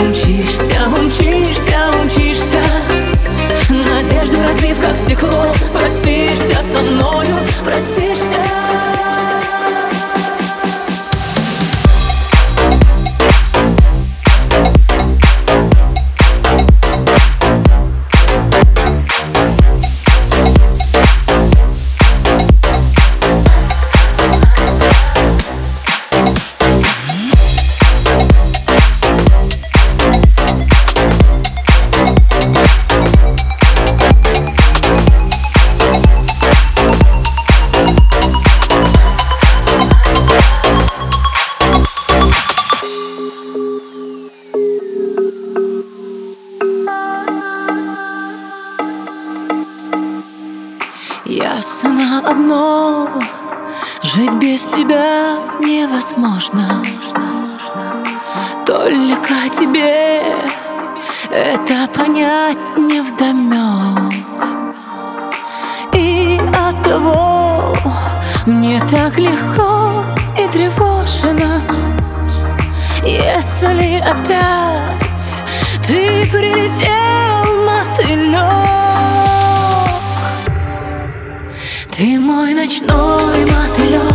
Умчишься, умчишься, умчишься. Надежду разбив, как стекло. Простишься со мною, простишься Ясно одно. Жить без тебя невозможно. Только тебе это понять не вдомек И от того мне так легко и тревожно. Если опять ты прилетел Ты мой ночной мотылек